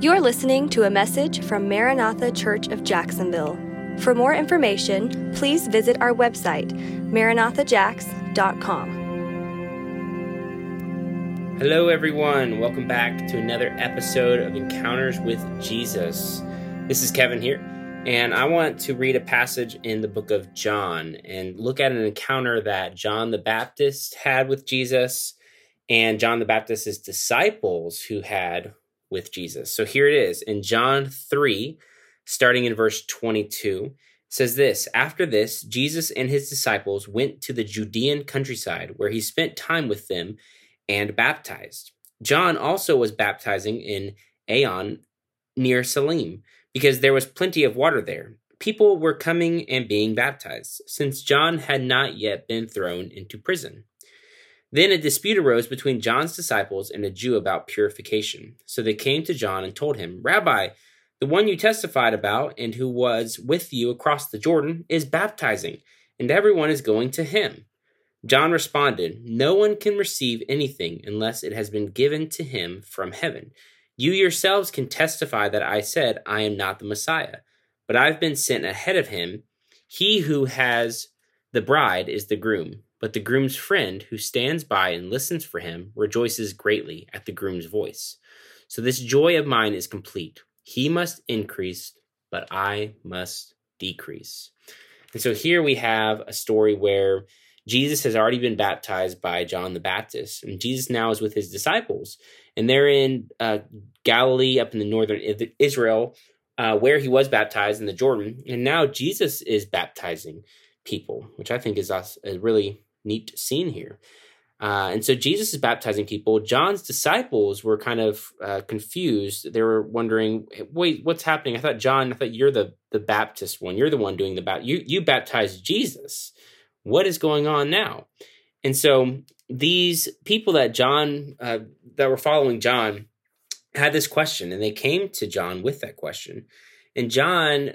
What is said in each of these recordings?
You're listening to a message from Maranatha Church of Jacksonville. For more information, please visit our website, maranathajax.com. Hello, everyone. Welcome back to another episode of Encounters with Jesus. This is Kevin here, and I want to read a passage in the book of John and look at an encounter that John the Baptist had with Jesus and John the Baptist's disciples who had with Jesus. So here it is in John 3, starting in verse 22. says this After this, Jesus and his disciples went to the Judean countryside, where he spent time with them and baptized. John also was baptizing in Aenon near Salim, because there was plenty of water there. People were coming and being baptized, since John had not yet been thrown into prison. Then a dispute arose between John's disciples and a Jew about purification. So they came to John and told him, Rabbi, the one you testified about and who was with you across the Jordan is baptizing, and everyone is going to him. John responded, No one can receive anything unless it has been given to him from heaven. You yourselves can testify that I said, I am not the Messiah, but I've been sent ahead of him. He who has the bride is the groom. But the groom's friend, who stands by and listens for him, rejoices greatly at the groom's voice. So this joy of mine is complete. He must increase, but I must decrease. And so here we have a story where Jesus has already been baptized by John the Baptist, and Jesus now is with his disciples, and they're in uh, Galilee, up in the northern Israel, uh, where he was baptized in the Jordan, and now Jesus is baptizing people, which I think is a really neat scene here. Uh, and so Jesus is baptizing people. John's disciples were kind of uh, confused. They were wondering, "Wait, what's happening?" I thought John. I thought you're the the Baptist one. You're the one doing the bat. You you baptized Jesus. What is going on now? And so these people that John uh, that were following John had this question, and they came to John with that question. And John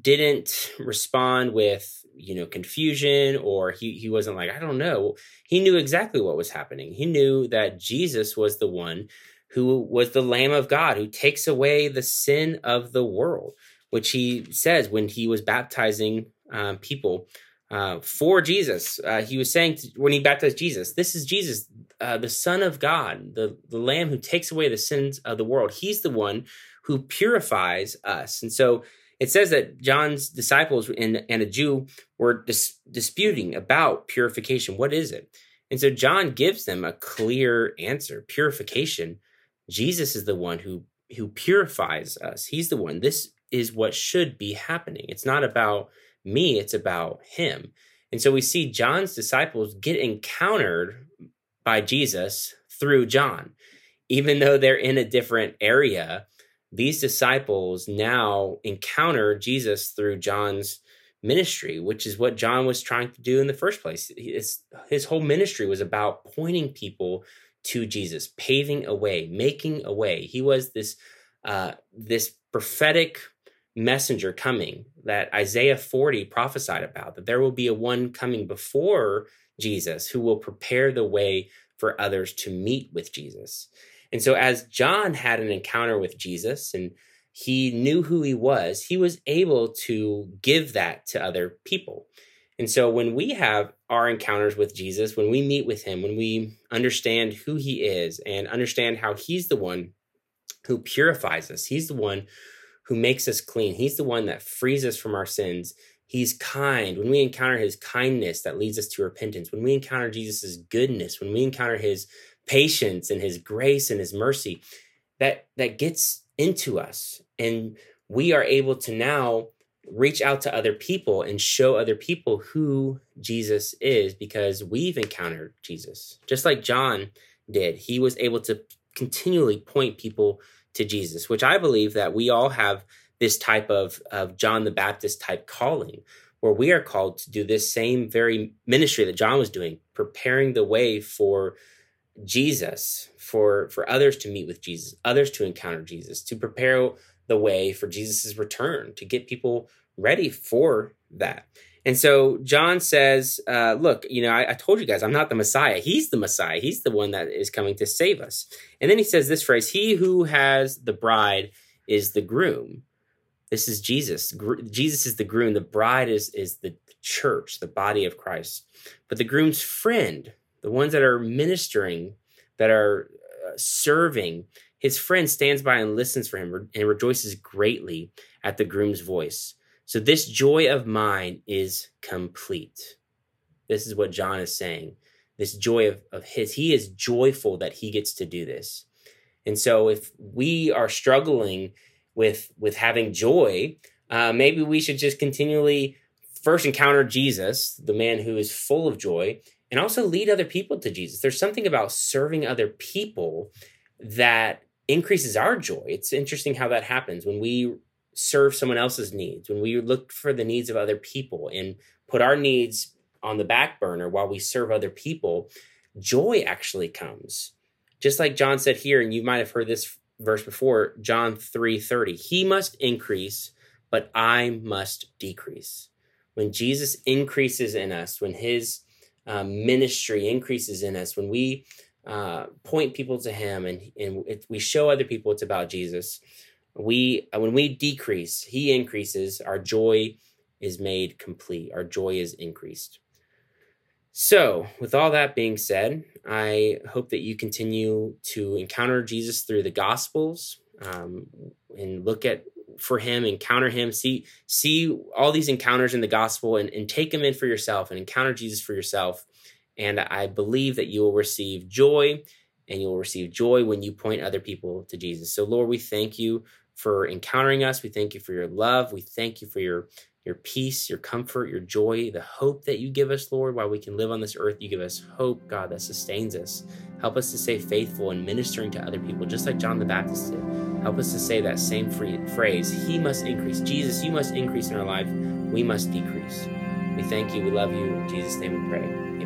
didn't respond with, you know, confusion or he, he wasn't like, I don't know. He knew exactly what was happening. He knew that Jesus was the one who was the Lamb of God who takes away the sin of the world, which he says when he was baptizing um, people uh, for Jesus. Uh, he was saying to, when he baptized Jesus, This is Jesus, uh, the Son of God, the, the Lamb who takes away the sins of the world. He's the one who purifies us. And so it says that John's disciples and, and a Jew were dis- disputing about purification. What is it? And so John gives them a clear answer purification. Jesus is the one who, who purifies us. He's the one. This is what should be happening. It's not about me, it's about him. And so we see John's disciples get encountered by Jesus through John. Even though they're in a different area, these disciples now encounter Jesus through John's ministry, which is what John was trying to do in the first place. His, his whole ministry was about pointing people to Jesus, paving a way, making a way. He was this uh, this prophetic messenger coming that Isaiah 40 prophesied about, that there will be a one coming before Jesus who will prepare the way for others to meet with Jesus. And so, as John had an encounter with Jesus and he knew who he was, he was able to give that to other people. And so, when we have our encounters with Jesus, when we meet with him, when we understand who he is and understand how he's the one who purifies us, he's the one who makes us clean, he's the one that frees us from our sins. He's kind. When we encounter his kindness that leads us to repentance, when we encounter Jesus' goodness, when we encounter his patience and his grace and his mercy that that gets into us and we are able to now reach out to other people and show other people who Jesus is because we've encountered Jesus. Just like John did. He was able to continually point people to Jesus, which I believe that we all have this type of, of John the Baptist type calling, where we are called to do this same very ministry that John was doing, preparing the way for Jesus for for others to meet with Jesus, others to encounter Jesus, to prepare the way for Jesus's return, to get people ready for that. And so John says, uh, "Look, you know, I, I told you guys, I'm not the Messiah. He's the Messiah. He's the one that is coming to save us." And then he says this phrase: "He who has the bride is the groom. This is Jesus. Jesus is the groom. The bride is, is the church, the body of Christ. But the groom's friend, the ones that are ministering, that are uh, serving, his friend stands by and listens for him and rejoices greatly at the groom's voice. So this joy of mine is complete. This is what John is saying. This joy of, of his. He is joyful that he gets to do this. And so if we are struggling with with having joy, uh, maybe we should just continually first encounter Jesus, the man who is full of joy, and also lead other people to Jesus. There's something about serving other people that increases our joy. It's interesting how that happens when we serve someone else's needs, when we look for the needs of other people and put our needs on the back burner while we serve other people, joy actually comes. Just like John said here, and you might have heard this verse before, John 3:30. He must increase, but I must decrease. When Jesus increases in us, when his uh, ministry increases in us, when we uh, point people to him and, and it, we show other people it's about Jesus, we when we decrease, he increases, our joy is made complete, our joy is increased. So, with all that being said, I hope that you continue to encounter Jesus through the Gospels um, and look at for Him, encounter Him, see see all these encounters in the Gospel, and, and take them in for yourself and encounter Jesus for yourself. And I believe that you will receive joy, and you will receive joy when you point other people to Jesus. So, Lord, we thank you for encountering us. We thank you for your love. We thank you for your your peace, your comfort, your joy, the hope that you give us, Lord, while we can live on this earth. You give us hope, God, that sustains us. Help us to stay faithful in ministering to other people, just like John the Baptist did. Help us to say that same phrase He must increase. Jesus, you must increase in our life. We must decrease. We thank you. We love you. In Jesus' name we pray.